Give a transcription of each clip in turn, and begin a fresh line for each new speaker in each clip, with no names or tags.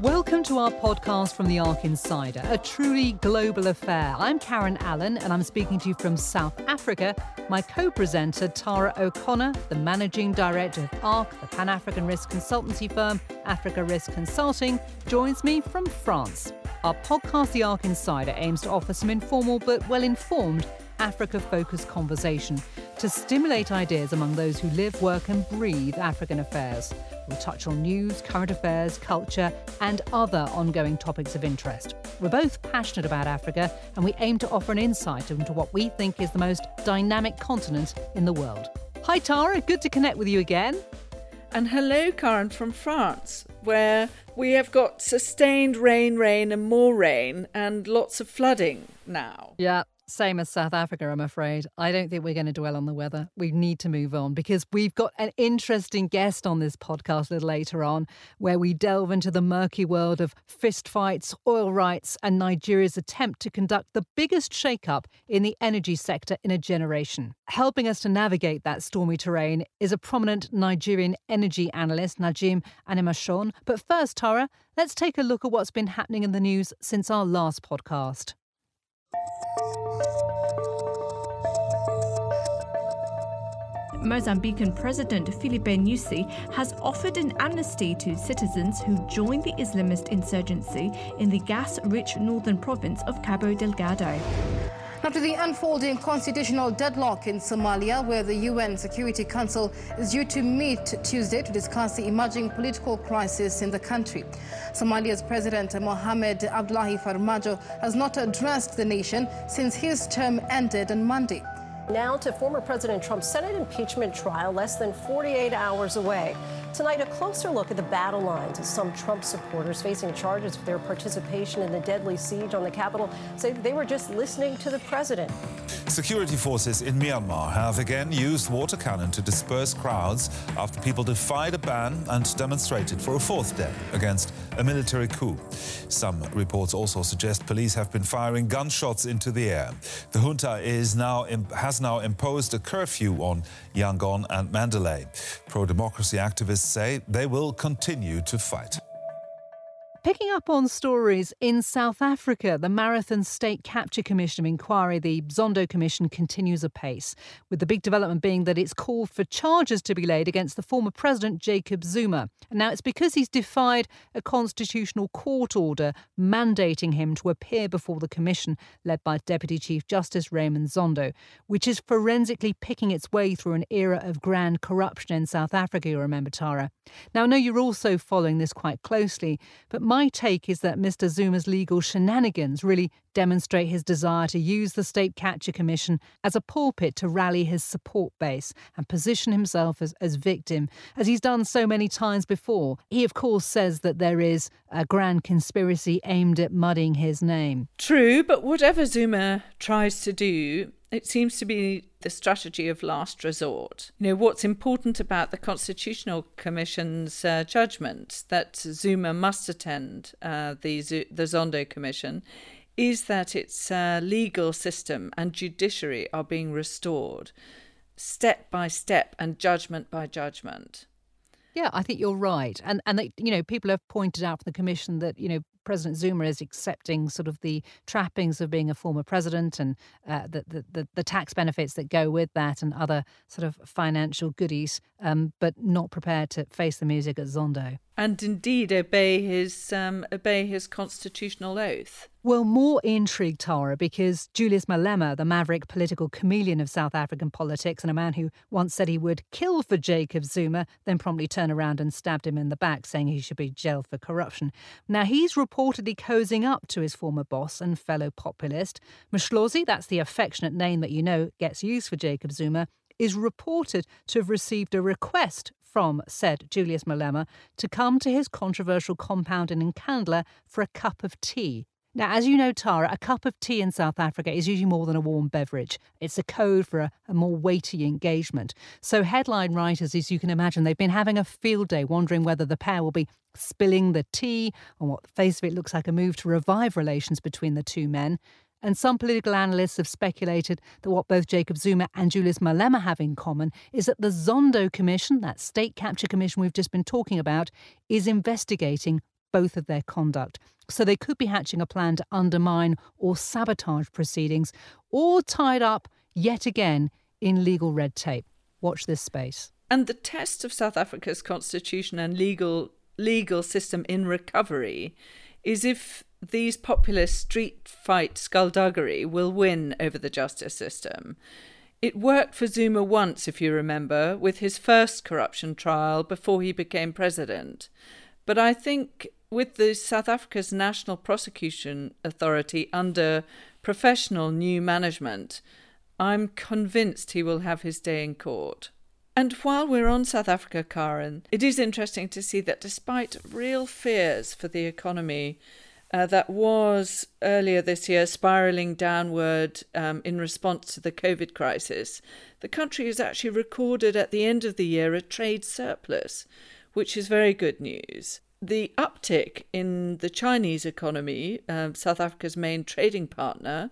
Welcome to our podcast from the ARC Insider, a truly global affair. I'm Karen Allen and I'm speaking to you from South Africa. My co presenter, Tara O'Connor, the managing director of ARC, the Pan African risk consultancy firm Africa Risk Consulting, joins me from France. Our podcast, The ARC Insider, aims to offer some informal but well informed Africa focused conversation to stimulate ideas among those who live, work, and breathe African affairs. We'll touch on news, current affairs, culture, and other ongoing topics of interest. We're both passionate about Africa, and we aim to offer an insight into what we think is the most dynamic continent in the world. Hi, Tara. Good to connect with you again.
And hello, Karen from France, where we have got sustained rain, rain, and more rain, and lots of flooding now.
Yeah, same as South Africa, I'm afraid. I don't think we're going to dwell on the weather. We need to move on because we've got an interesting guest on this podcast a little later on where we delve into the murky world of fistfights, oil rights, and Nigeria's attempt to conduct the biggest shakeup in the energy sector in a generation. Helping us to navigate that stormy terrain is a prominent Nigerian energy analyst, Najim Animashaun. But first, Tara, let's take a look at what's been happening in the news since our last podcast.
Mozambican President Filipe Nyusi has offered an amnesty to citizens who joined the Islamist insurgency in the gas rich northern province of Cabo Delgado.
Now to the unfolding constitutional deadlock in Somalia, where the UN Security Council is due to meet Tuesday to discuss the emerging political crisis in the country. Somalia's President Mohamed Abdullahi Farmajo has not addressed the nation since his term ended on Monday.
Now to former President Trump's Senate impeachment trial less than 48 hours away. Tonight, a closer look at the battle lines as some Trump supporters facing charges for their participation in the deadly siege on the Capitol say they were just listening to the president.
Security forces in Myanmar have again used water cannon to disperse crowds after people defied a ban and demonstrated for a fourth day against a military coup. Some reports also suggest police have been firing gunshots into the air. The junta is now has now imposed a curfew on Yangon and Mandalay. Pro-democracy activists say they will continue to fight.
Picking up on stories in South Africa, the Marathon State Capture Commission of Inquiry, the Zondo Commission, continues apace, with the big development being that it's called for charges to be laid against the former president Jacob Zuma. Now, it's because he's defied a constitutional court order mandating him to appear before the commission led by Deputy Chief Justice Raymond Zondo, which is forensically picking its way through an era of grand corruption in South Africa, you remember, Tara. Now, I know you're also following this quite closely, but my take is that Mr. Zuma's legal shenanigans really demonstrate his desire to use the State Capture Commission as a pulpit to rally his support base and position himself as, as victim, as he's done so many times before. He, of course, says that there is a grand conspiracy aimed at muddying his name.
True, but whatever Zuma tries to do, it seems to be the strategy of last resort. You know, what's important about the Constitutional Commission's uh, judgment that Zuma must attend uh, the, the Zondo Commission is that its uh, legal system and judiciary are being restored step by step and judgment by judgment.
Yeah, I think you're right, and and they, you know people have pointed out from the commission that you know President Zuma is accepting sort of the trappings of being a former president and uh, the, the, the, the, tax benefits that go with that and other sort of financial goodies, um, but not prepared to face the music at Zondo.
And indeed obey his um, obey his constitutional oath.
Well, more intrigue, Tara, because Julius Malema, the maverick political chameleon of South African politics and a man who once said he would kill for Jacob Zuma, then promptly turned around and stabbed him in the back, saying he should be jailed for corruption. Now, he's reportedly cozying up to his former boss and fellow populist. Msholozi, that's the affectionate name that you know gets used for Jacob Zuma, is reported to have received a request from said Julius Malema to come to his controversial compound in Nkandla for a cup of tea. Now, as you know, Tara, a cup of tea in South Africa is usually more than a warm beverage. It's a code for a, a, more weighty engagement. So, headline writers, as you can imagine, they've been having a field day wondering whether the pair will be spilling the tea on what the face of it looks like a move to revive relations between the two men. And some political analysts have speculated that what both Jacob Zuma and Julius Malema have in common is that the Zondo Commission, that state capture commission we've just been talking about, is investigating both of their conduct. So they could be hatching a plan to undermine or sabotage proceedings or tied up yet again in legal red tape. Watch this space.
And the test of South Africa's constitution and legal legal system in recovery is if these populist street fight skullduggery will win over the justice system. It worked for Zuma once, if you remember, with his first corruption trial before he became president. But I think with the South Africa's National Prosecution Authority under professional new management, I'm convinced he will have his day in court. And while we're on South Africa, Karen, it is interesting to see that despite real fears for the economy uh, that was earlier this year spiraling downward um, in response to the COVID crisis, the country has actually recorded at the end of the year a trade surplus, which is very good news. The uptick in the Chinese economy, uh, South Africa's main trading partner,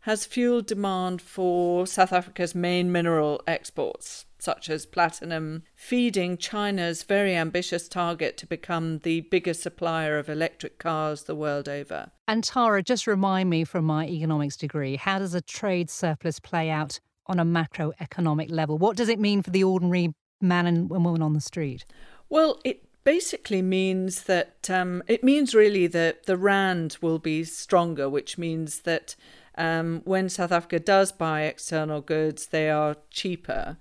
has fueled demand for South Africa's main mineral exports, such as platinum, feeding China's very ambitious target to become the biggest supplier of electric cars the world over.
And Tara, just remind me from my economics degree, how does a trade surplus play out on a macroeconomic level? What does it mean for the ordinary man and woman on the street?
Well, it basically means that um, it means really that the rand will be stronger, which means that um, when South Africa does buy external goods, they are cheaper.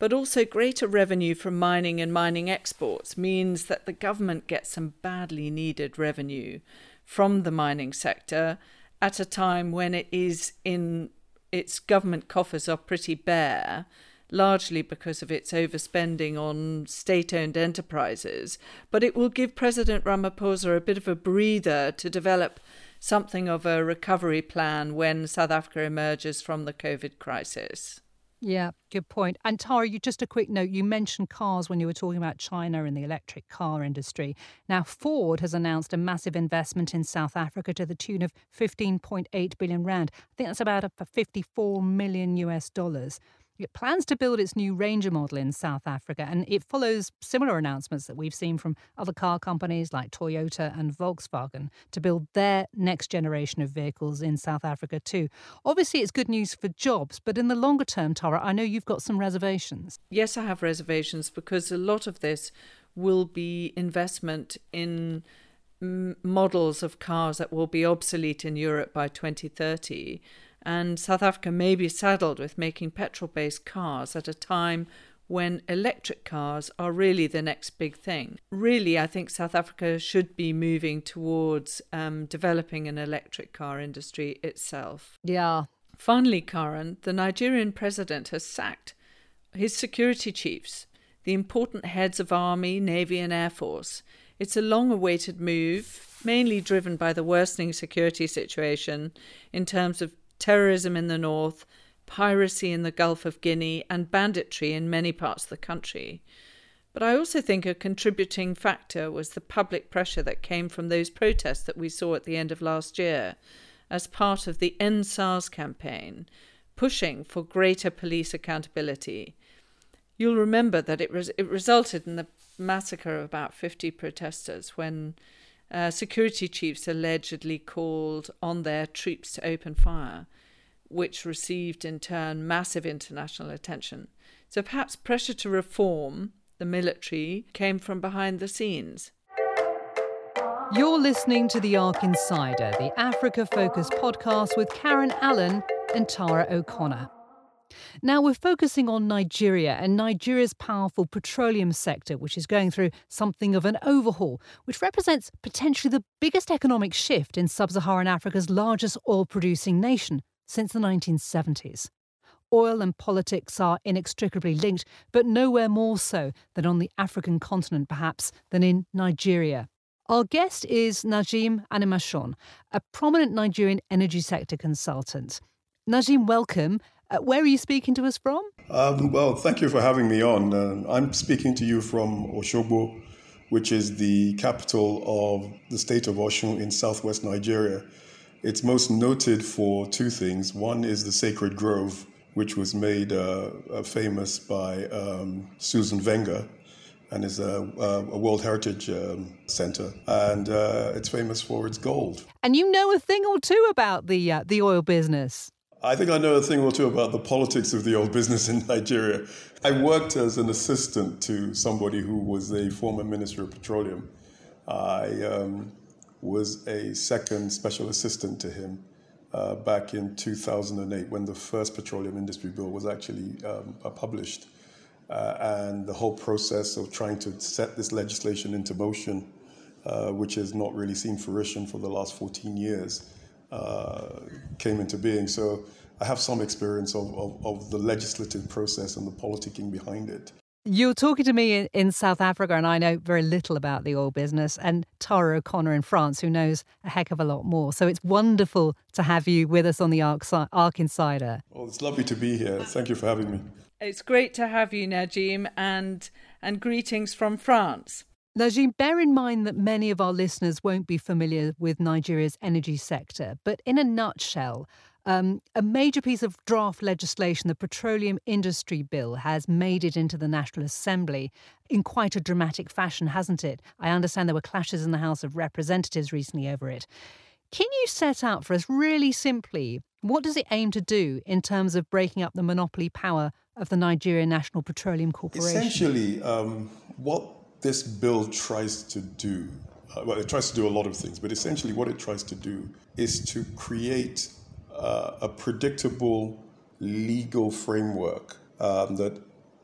But also, greater revenue from mining and mining exports means that the government gets some badly needed revenue from the mining sector at a time when it is in its government coffers are pretty bare, largely because of its overspending on state owned enterprises. But it will give President Ramaphosa a bit of a breather to develop something of a recovery plan when South Africa emerges from the COVID crisis.
Yeah, good point. And Tara, you just a quick note. You mentioned cars when you were talking about China and the electric car industry. Now, Ford has announced a massive investment in South Africa to the tune of 15.8 billion rand. I think that's about 54 million US dollars. It plans to build its new Ranger model in South Africa, and it follows similar announcements that we've seen from other car companies like Toyota and Volkswagen to build their next generation of vehicles in South Africa too. Obviously, it's good news for jobs, but in the longer term, Tara, I know you've got some reservations.
Yes, I have reservations because a lot of this will be investment in models of cars that will be obsolete in Europe by 2030 and South Africa may be saddled with making petrol based cars at a time when electric cars are really the next big thing. Really, I think South Africa should be moving towards um, developing an electric car industry itself.
Yeah.
Finally, Karen, the Nigerian president has sacked his security chiefs, the important heads of army, navy, and air force. It's a long awaited move, mainly driven by the worsening security situation in terms of terrorism in the north, piracy in the Gulf of Guinea, and banditry in many parts of the country. But I also think a contributing factor was the public pressure that came from those protests that we saw at the end of last year as part of the End SARS campaign, pushing for greater police accountability. You'll remember that it, res- it resulted in the massacre of about 50 protesters when uh, security chiefs allegedly called on their troops to open fire, which received in turn massive international attention. So perhaps pressure to reform the military came from behind the scenes.
You're listening to The ARC Insider, the Africa focused podcast with Karen Allen and Tara O'Connor. Now we're focusing on Nigeria and Nigeria's powerful petroleum sector, which is going through something of an overhaul, which represents potentially the biggest economic shift in sub Saharan Africa's largest oil producing nation since the 1970s. Oil and politics are inextricably linked, but nowhere more so than on the African continent, perhaps, than in Nigeria. Our guest is Najim Animashaun, a prominent Nigerian energy sector consultant. Najim, welcome. Uh, where are you speaking to us from?
Um, well, thank you for having me on. Uh, I'm speaking to you from Oshogbo, which is the capital of the state of Oshun in southwest Nigeria. It's most noted for two things. One is the Sacred Grove, which was made uh, uh famous by um, Susan Wenger, and is a, a World Heritage um, Center, and uh, it's famous for its gold.
And you know a thing or two about the uh, the oil business.
I think I know a thing or two about the politics of the oil business in Nigeria. I worked as an assistant to somebody who was a former Minister of Petroleum. I um, was a second special assistant to him uh, back in 2008 when the first petroleum industry bill was actually um, published uh, and the whole process of trying to set this legislation into motion, uh, which has not really seen fruition for the last 14 years, uh, came into being. So I have some experience of, of, of, the legislative process and the politicking behind it.
You're talking to me in, in, South Africa, and I know very little about the oil business, and Tara O'Connor in France, who knows a heck of a lot more. So it's wonderful to have you with us on the ARC, ARC Insider.
Well, it's lovely to be here. Thank you for having me.
It's great to have you, Najim, and and greetings from France.
Najim, bear in mind that many of our listeners won't be familiar with Nigeria's energy sector, but in a nutshell, um, a major piece of draft legislation, the Petroleum Industry Bill, has made it into the National Assembly in quite a dramatic fashion, hasn't it? I understand there were clashes in the House of Representatives recently over it. Can you set out for us really simply what does it aim to do in terms of breaking up the monopoly power of the Nigerian National Petroleum Corporation?
Essentially, um, what this bill tries to do, uh, well, it tries to do a lot of things, but essentially, what it tries to do is to create uh, a predictable legal framework um, that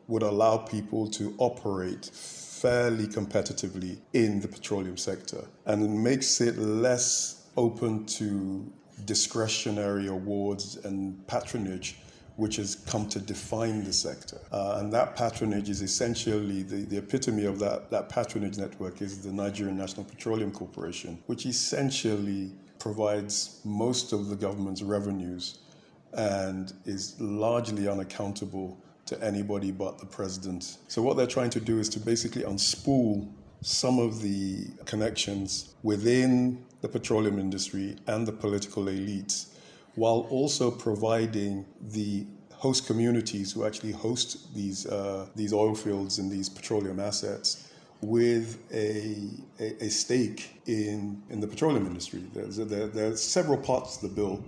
would allow people to operate fairly competitively in the petroleum sector and makes it less open to discretionary awards and patronage which has come to define the sector. Uh, and that patronage is essentially the, the epitome of that, that patronage network is the Nigerian National Petroleum Corporation, which essentially provides most of the government's revenues and is largely unaccountable to anybody but the president. So, what they're trying to do is to basically unspool some of the connections within the petroleum industry and the political elites while also providing the host communities who actually host these, uh, these oil fields and these petroleum assets with a, a, a, stake in, in the petroleum industry. There's there, there are several parts of the bill,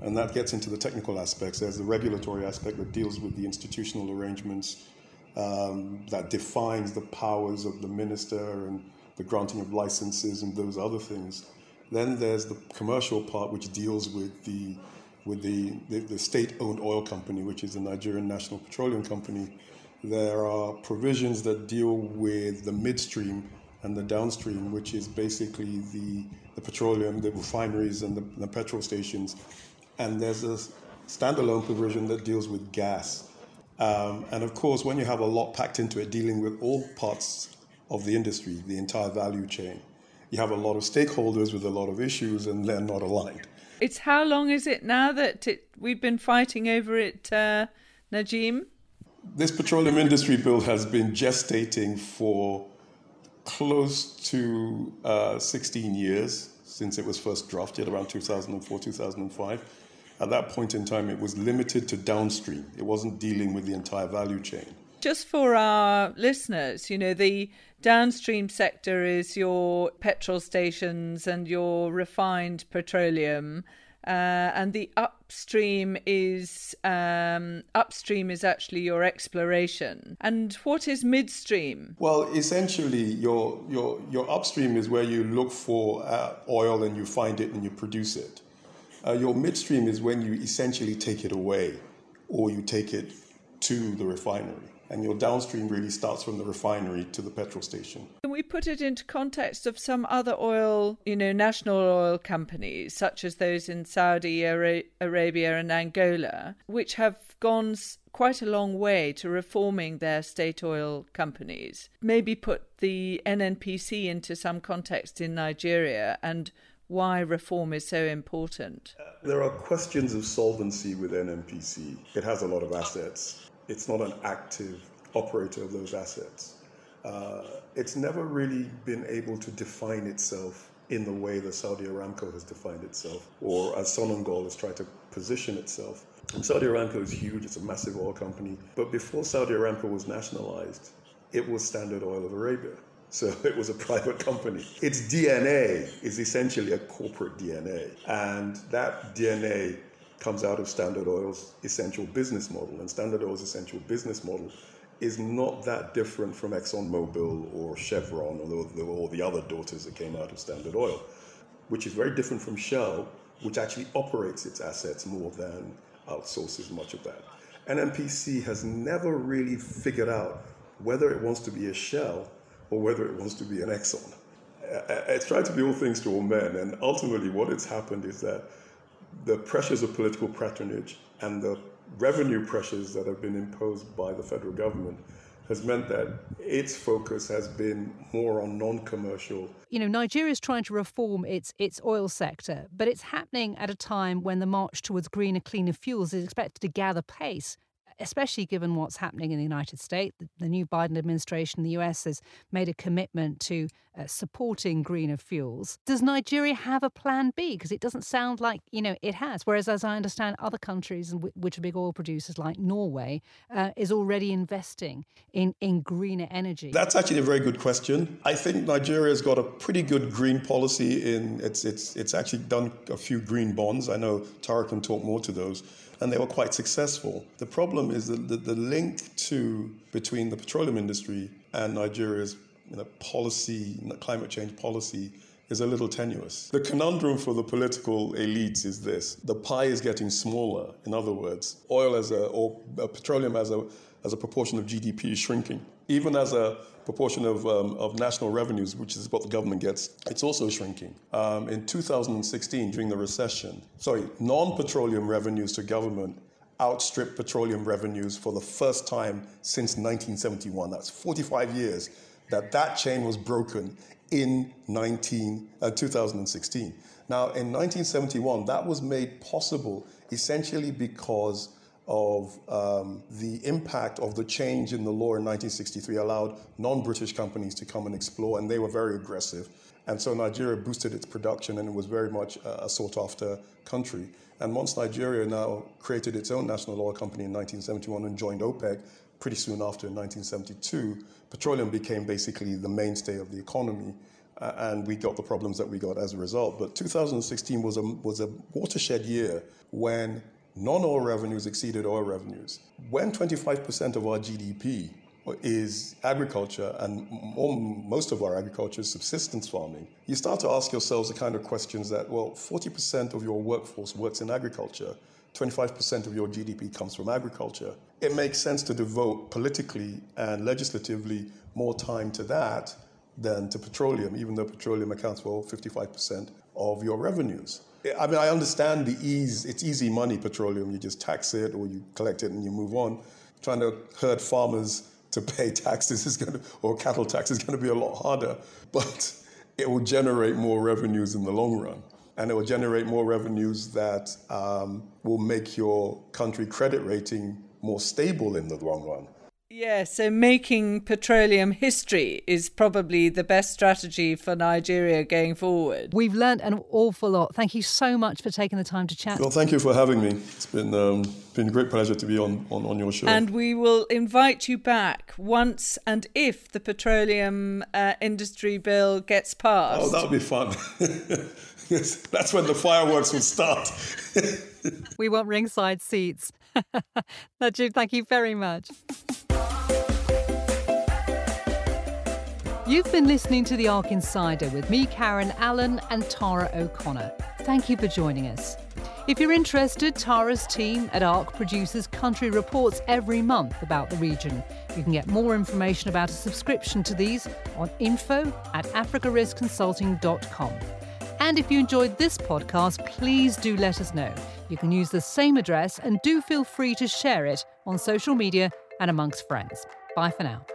and that gets into the technical aspects. There's the regulatory aspect that deals with the institutional arrangements um, that defines the powers of the minister and the granting of licenses and those other things. Then there's the commercial part, which deals with the with the, the, the state-owned oil company, which is the Nigerian National Petroleum Company. There are provisions that deal with the midstream and the downstream, which is basically the, the petroleum, the refineries, and the, the petrol stations. And there's a standalone provision that deals with gas. Um, and of course, when you have a lot packed into it, dealing with all parts of the industry, the entire value chain, you have a lot of stakeholders with a lot of issues and they're not aligned.
It's how long is it now that it, we've been fighting over it, uh, Najim?
This petroleum industry bill has been gestating for close to uh, 16 years since it was first drafted around 2004, 2005. At that point in time, it was limited to downstream. It wasn't dealing with the entire value chain.
Just for our listeners, you know, the downstream sector is your petrol stations and your refined petroleum. Uh, and the upstream is um, upstream is actually your exploration. And what is midstream?
Well, essentially, your your your upstream is where you look for uh, oil and you find it and you produce it. Uh, your midstream is when you essentially take it away, or you take it to the refinery and your downstream really starts from the refinery to the petrol station.
Can we put it into context of some other oil, you know, national oil companies, such as those in Saudi Arabia and Angola, which have gone quite a long way to reforming their state oil companies? Maybe put the NNPC into some context in Nigeria and why reform is so important. Uh,
there are questions of solvency with NNPC. It has a lot of assets it's not an active operator of those assets. Uh, it's never really been able to define itself in the way that Saudi Aramco has defined itself, or as Sonangol has tried to position itself. Saudi Aramco is huge, it's a massive oil company. But before Saudi Aramco was nationalized, it was Standard Oil of Arabia. So it was a private company. Its DNA is essentially a corporate DNA. And that DNA comes out of Standard Oil's essential business model. And Standard Oil's essential business model is not that different from ExxonMobil or Chevron or or the other daughters that came out of Standard Oil, which is very different from Shell, which actually operates its assets more than outsources much of that. NNPC has never really figured out whether it wants to be a Shell or whether it wants to be an Exxon. Uh, uh, it's trying to be all things to all men, and ultimately, what has happened is that the pressures of political patronage and the revenue pressures that have been imposed by the federal government has meant that its focus has been more on non-commercial.
You know, Nigeria is trying to reform its its oil sector, but it's happening at a time when the march towards greener, cleaner fuels is expected to gather pace especially given what's happening in the United States. The, new Biden administration in the US has made a commitment to uh, supporting greener fuels. Does Nigeria have a plan B? Because it doesn't sound like you know it has. Whereas, as I understand, other countries which are big oil producers like Norway uh, is already investing in in greener energy.
That's actually a very good question. I think Nigeria's got a pretty good green policy. In it's it's it's actually done a few green bonds. I know Tara can talk more to those and they were quite successful. The problem is that the, the link to between the petroleum industry and Nigeria's you know, policy, climate change policy, is a little tenuous. The conundrum for the political elites is this: the pie is getting smaller. In other words, oil as a or petroleum as a as a proportion of GDP is shrinking. Even as a proportion of, um, of national revenues, which is what the government gets, it's also shrinking. Um, in 2016, during the recession, sorry, non petroleum revenues to government outstripped petroleum revenues for the first time since 1971. That's 45 years that that chain was broken in 19, uh, 2016. Now, in 1971, that was made possible essentially because of um, the impact of the change in the law in 1963 allowed non-British companies to come and explore, and they were very aggressive. And so Nigeria boosted its production, and it was very much a sought-after country. And once Nigeria now created its own national oil company in 1971 and joined OPEC, pretty soon after in 1972, petroleum became basically the mainstay of the economy. Uh, and we got the problems that we got as a result. But 2016 was a, was a watershed year when non oil revenues exceeded oil revenues. When 25% of our GDP is agriculture and most of our agriculture is subsistence farming, you start to ask yourselves the kind of questions that, well, 40% of your workforce works in agriculture, 25% of your GDP comes from agriculture. It makes sense to devote politically and legislatively more time to that than to petroleum, even though petroleum accounts for 55% of your revenues. I mean, I understand the ease, it's easy money, petroleum. You just tax it or you collect it and you move on. Trying to herd farmers to pay taxes is going to, or cattle tax is going to be a lot harder, but it will generate more revenues in the long run. And it will generate more revenues that um, will make your country credit rating more stable in the long run.
Yeah, so making petroleum history is probably the best strategy for Nigeria going forward.
We've learned an awful lot. Thank you so much for taking the time to chat.
Well, thank you for having me. It's been um, been a great pleasure to be on, on, on your show.
And we will invite you back once and if the petroleum uh, industry bill gets passed.
Oh, that would be fun. That's when the fireworks will start.
we want ringside seats. Najib, thank you very much. You've been listening to The ARC Insider with me, Karen Allen, and Tara O'Connor. Thank you for joining us. If you're interested, Tara's team at ARC produces country reports every month about the region. You can get more information about a subscription to these on info at africariskconsulting.com. And if you enjoyed this podcast, please do let us know. You can use the same address and do feel free to share it on social media and amongst friends. Bye for now.